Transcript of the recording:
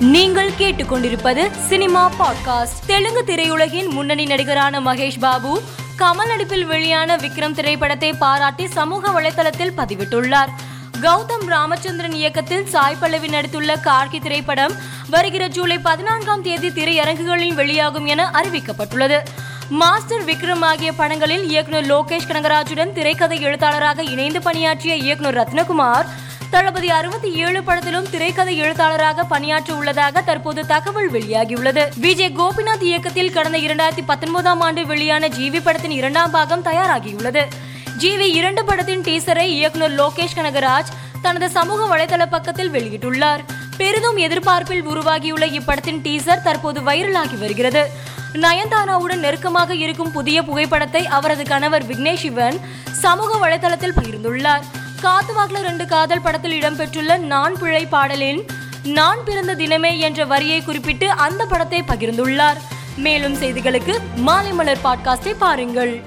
நீங்கள் கேட்டுக்கொண்டிருப்பது cinema podcast. Telugu திரையுலகின் முன்னணி நடிகரான மகேஷ் பாபு கமல் நடிப்பில் வெளியான விக்ரம் திரைப்படத்தை பாராட்டி சமூக வலைதளத்தில் பதிவிட்டுள்ளார். கௌதம் ராமச்சந்திரன் இயக்கத்தில் சாய் பல்லவி நடித்துள்ள கார்கி திரைப்படம் வருகிற ஜூலை பதினான்காம் தேதி திரையரங்குகளில் வெளியாகும் என அறிவிக்கப்பட்டுள்ளது. மாஸ்டர் விக்ரம் ஆகிய படங்களில் இயக்குனர் லோகேஷ் கனகராஜுடன் திரைக்கதை எழுத்தாளராக இணைந்து பணியாற்றிய இயக்குனர் ரத்னகுமார் தளபதி அறுபத்தி ஏழு படத்திலும் திரைக்கதை எழுத்தாளராக பணியாற்ற உள்ளதாக தற்போது தகவல் வெளியாகியுள்ளது. விஜய் கோபிநாத் இயக்கத்தில் கடந்த இரண்டாயிரத்தி பத்தொன்பதாம் ஆண்டு வெளியான ஜிவி படத்தின் இரண்டாம் பாகம் தயாராகியுள்ளது. ஜிவி இரண்டு படத்தின் டீசரை இயக்குனர் லோகேஷ் கனகராஜ் தனது சமூக வலைதள பக்கத்தில் வெளியிட்டுள்ளார். பெரிதும் எதிர்பார்ப்பில் உருவாகியுள்ள இப்படத்தின் டீசர் தற்போது வைரலாகி வருகிறது. நயன்தாராவுடன் நெருக்கமாக இருக்கும் புதிய புகைப்படத்தை அவரது கணவர் விக்னேஷ் சிவன் சமூக வலைதளத்தில் பகிர்ந்துள்ளார். காத்துவாக்ல ரெண்டு காதல் படத்தில் இடம்பெற்றுள்ள நான் பிழை பாடலின் நான் பிறந்த தினமே என்ற வரியை குறிப்பிட்டு அந்த படத்தை பகிர்ந்துள்ளார். மேலும் செய்திகளுக்கு மாலை மலர் பாட்காஸ்டை பாருங்கள்.